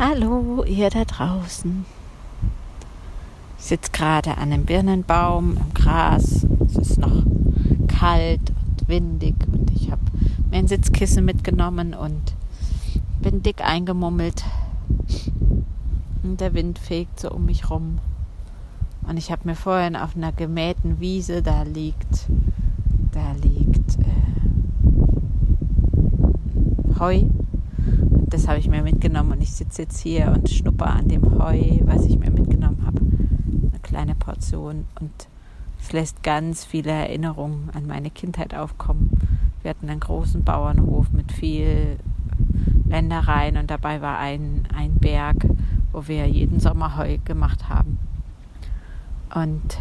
Hallo, ihr da draußen. Ich sitze gerade an einem Birnenbaum im Gras. Es ist noch kalt und windig und ich habe mir ein Sitzkissen mitgenommen und bin dick eingemummelt. Und der Wind fegt so um mich rum. Und ich habe mir vorhin auf einer gemähten Wiese, da liegt, da liegt äh, Heu das habe ich mir mitgenommen und ich sitze jetzt hier und schnupper an dem Heu, was ich mir mitgenommen habe. Eine kleine Portion und es lässt ganz viele Erinnerungen an meine Kindheit aufkommen. Wir hatten einen großen Bauernhof mit viel Ländereien und dabei war ein, ein Berg, wo wir jeden Sommer Heu gemacht haben. Und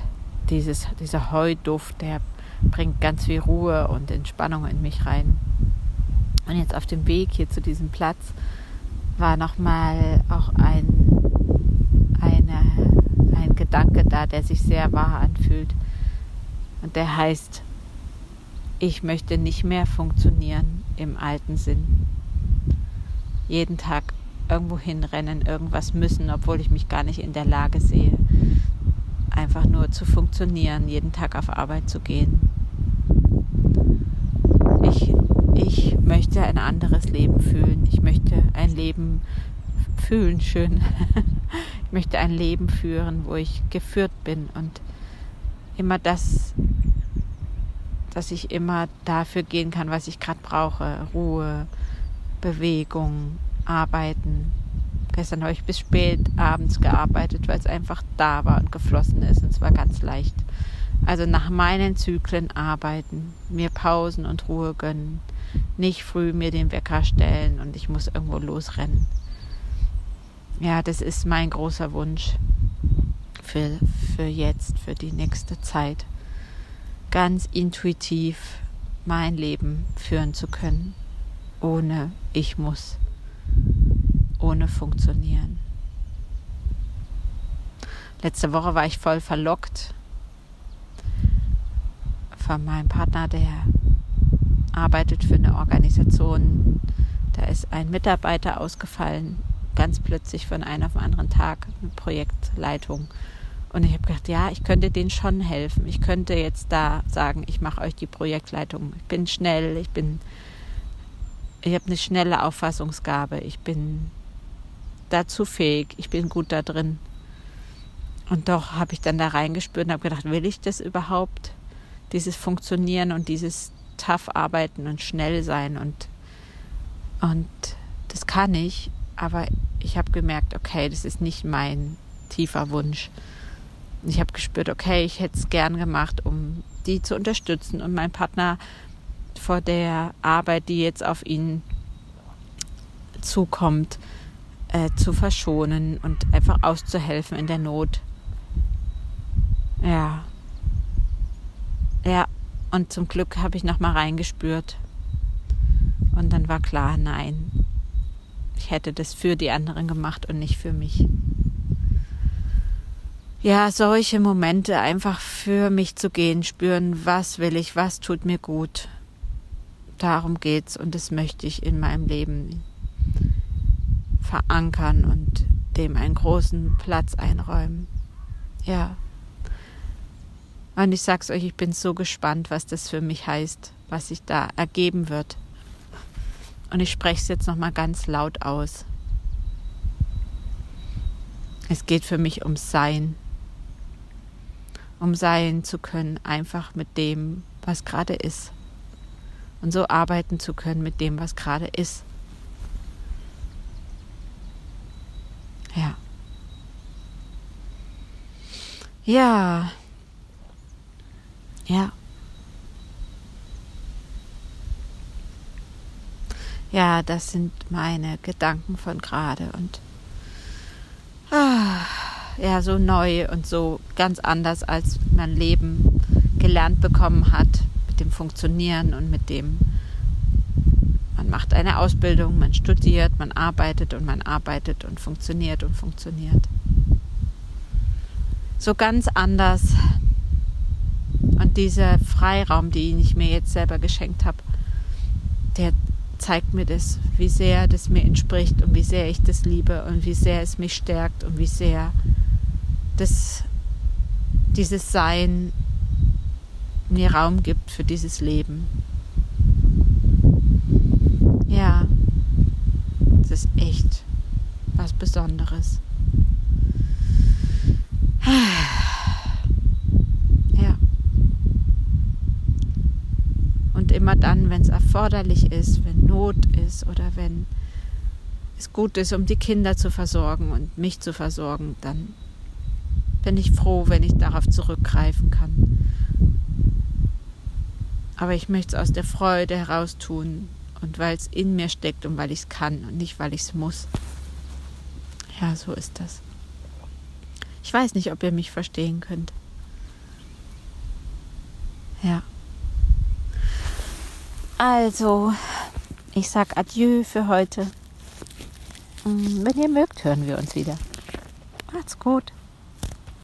dieses, dieser Heuduft, der bringt ganz viel Ruhe und Entspannung in mich rein. Und jetzt auf dem Weg hier zu diesem Platz war nochmal auch ein, eine, ein Gedanke da, der sich sehr wahr anfühlt. Und der heißt, ich möchte nicht mehr funktionieren im alten Sinn. Jeden Tag irgendwo hinrennen, irgendwas müssen, obwohl ich mich gar nicht in der Lage sehe. Einfach nur zu funktionieren, jeden Tag auf Arbeit zu gehen. Ich ich möchte ein anderes Leben fühlen. Ich möchte ein Leben fühlen, schön. ich möchte ein Leben führen, wo ich geführt bin und immer das, dass ich immer dafür gehen kann, was ich gerade brauche. Ruhe, Bewegung, Arbeiten. Gestern habe ich bis spät abends gearbeitet, weil es einfach da war und geflossen ist und es war ganz leicht. Also nach meinen Zyklen arbeiten, mir Pausen und Ruhe gönnen, nicht früh mir den Wecker stellen und ich muss irgendwo losrennen. Ja, das ist mein großer Wunsch für, für jetzt, für die nächste Zeit. Ganz intuitiv mein Leben führen zu können, ohne ich muss, ohne funktionieren. Letzte Woche war ich voll verlockt von meinem Partner, der arbeitet für eine Organisation. Da ist ein Mitarbeiter ausgefallen, ganz plötzlich von einem auf den anderen Tag, eine Projektleitung. Und ich habe gedacht, ja, ich könnte denen schon helfen. Ich könnte jetzt da sagen, ich mache euch die Projektleitung. Ich bin schnell, ich bin, ich habe eine schnelle Auffassungsgabe, ich bin dazu fähig, ich bin gut da drin. Und doch habe ich dann da reingespürt und habe gedacht, will ich das überhaupt? Dieses Funktionieren und dieses tough arbeiten und schnell sein und, und das kann ich, aber ich habe gemerkt, okay, das ist nicht mein tiefer Wunsch. Ich habe gespürt, okay, ich hätte es gern gemacht, um die zu unterstützen und meinen Partner vor der Arbeit, die jetzt auf ihn zukommt, äh, zu verschonen und einfach auszuhelfen in der Not. Ja. Ja, und zum Glück habe ich noch mal reingespürt. Und dann war klar, nein. Ich hätte das für die anderen gemacht und nicht für mich. Ja, solche Momente einfach für mich zu gehen, spüren, was will ich, was tut mir gut. Darum geht's und das möchte ich in meinem Leben verankern und dem einen großen Platz einräumen. Ja. Und ich sag's euch, ich bin so gespannt, was das für mich heißt, was sich da ergeben wird. Und ich spreche es jetzt nochmal ganz laut aus. Es geht für mich ums Sein. Um sein zu können, einfach mit dem, was gerade ist. Und so arbeiten zu können mit dem, was gerade ist. Ja. Ja. Ja. Ja, das sind meine Gedanken von gerade und ah, ja, so neu und so ganz anders, als mein Leben gelernt bekommen hat mit dem Funktionieren und mit dem, man macht eine Ausbildung, man studiert, man arbeitet und man arbeitet und funktioniert und funktioniert. So ganz anders dieser Freiraum, den ich mir jetzt selber geschenkt habe, der zeigt mir das, wie sehr das mir entspricht und wie sehr ich das liebe und wie sehr es mich stärkt und wie sehr das, dieses Sein mir Raum gibt für dieses Leben. Ja, es ist echt was Besonderes. Ja. Und immer dann, wenn es erforderlich ist, wenn Not ist oder wenn es gut ist, um die Kinder zu versorgen und mich zu versorgen, dann bin ich froh, wenn ich darauf zurückgreifen kann. Aber ich möchte es aus der Freude heraus tun und weil es in mir steckt und weil ich es kann und nicht, weil ich es muss. Ja, so ist das. Ich weiß nicht, ob ihr mich verstehen könnt. Ja. Also, ich sag Adieu für heute. Hm, wenn ihr mögt, hören wir uns wieder. Macht's gut.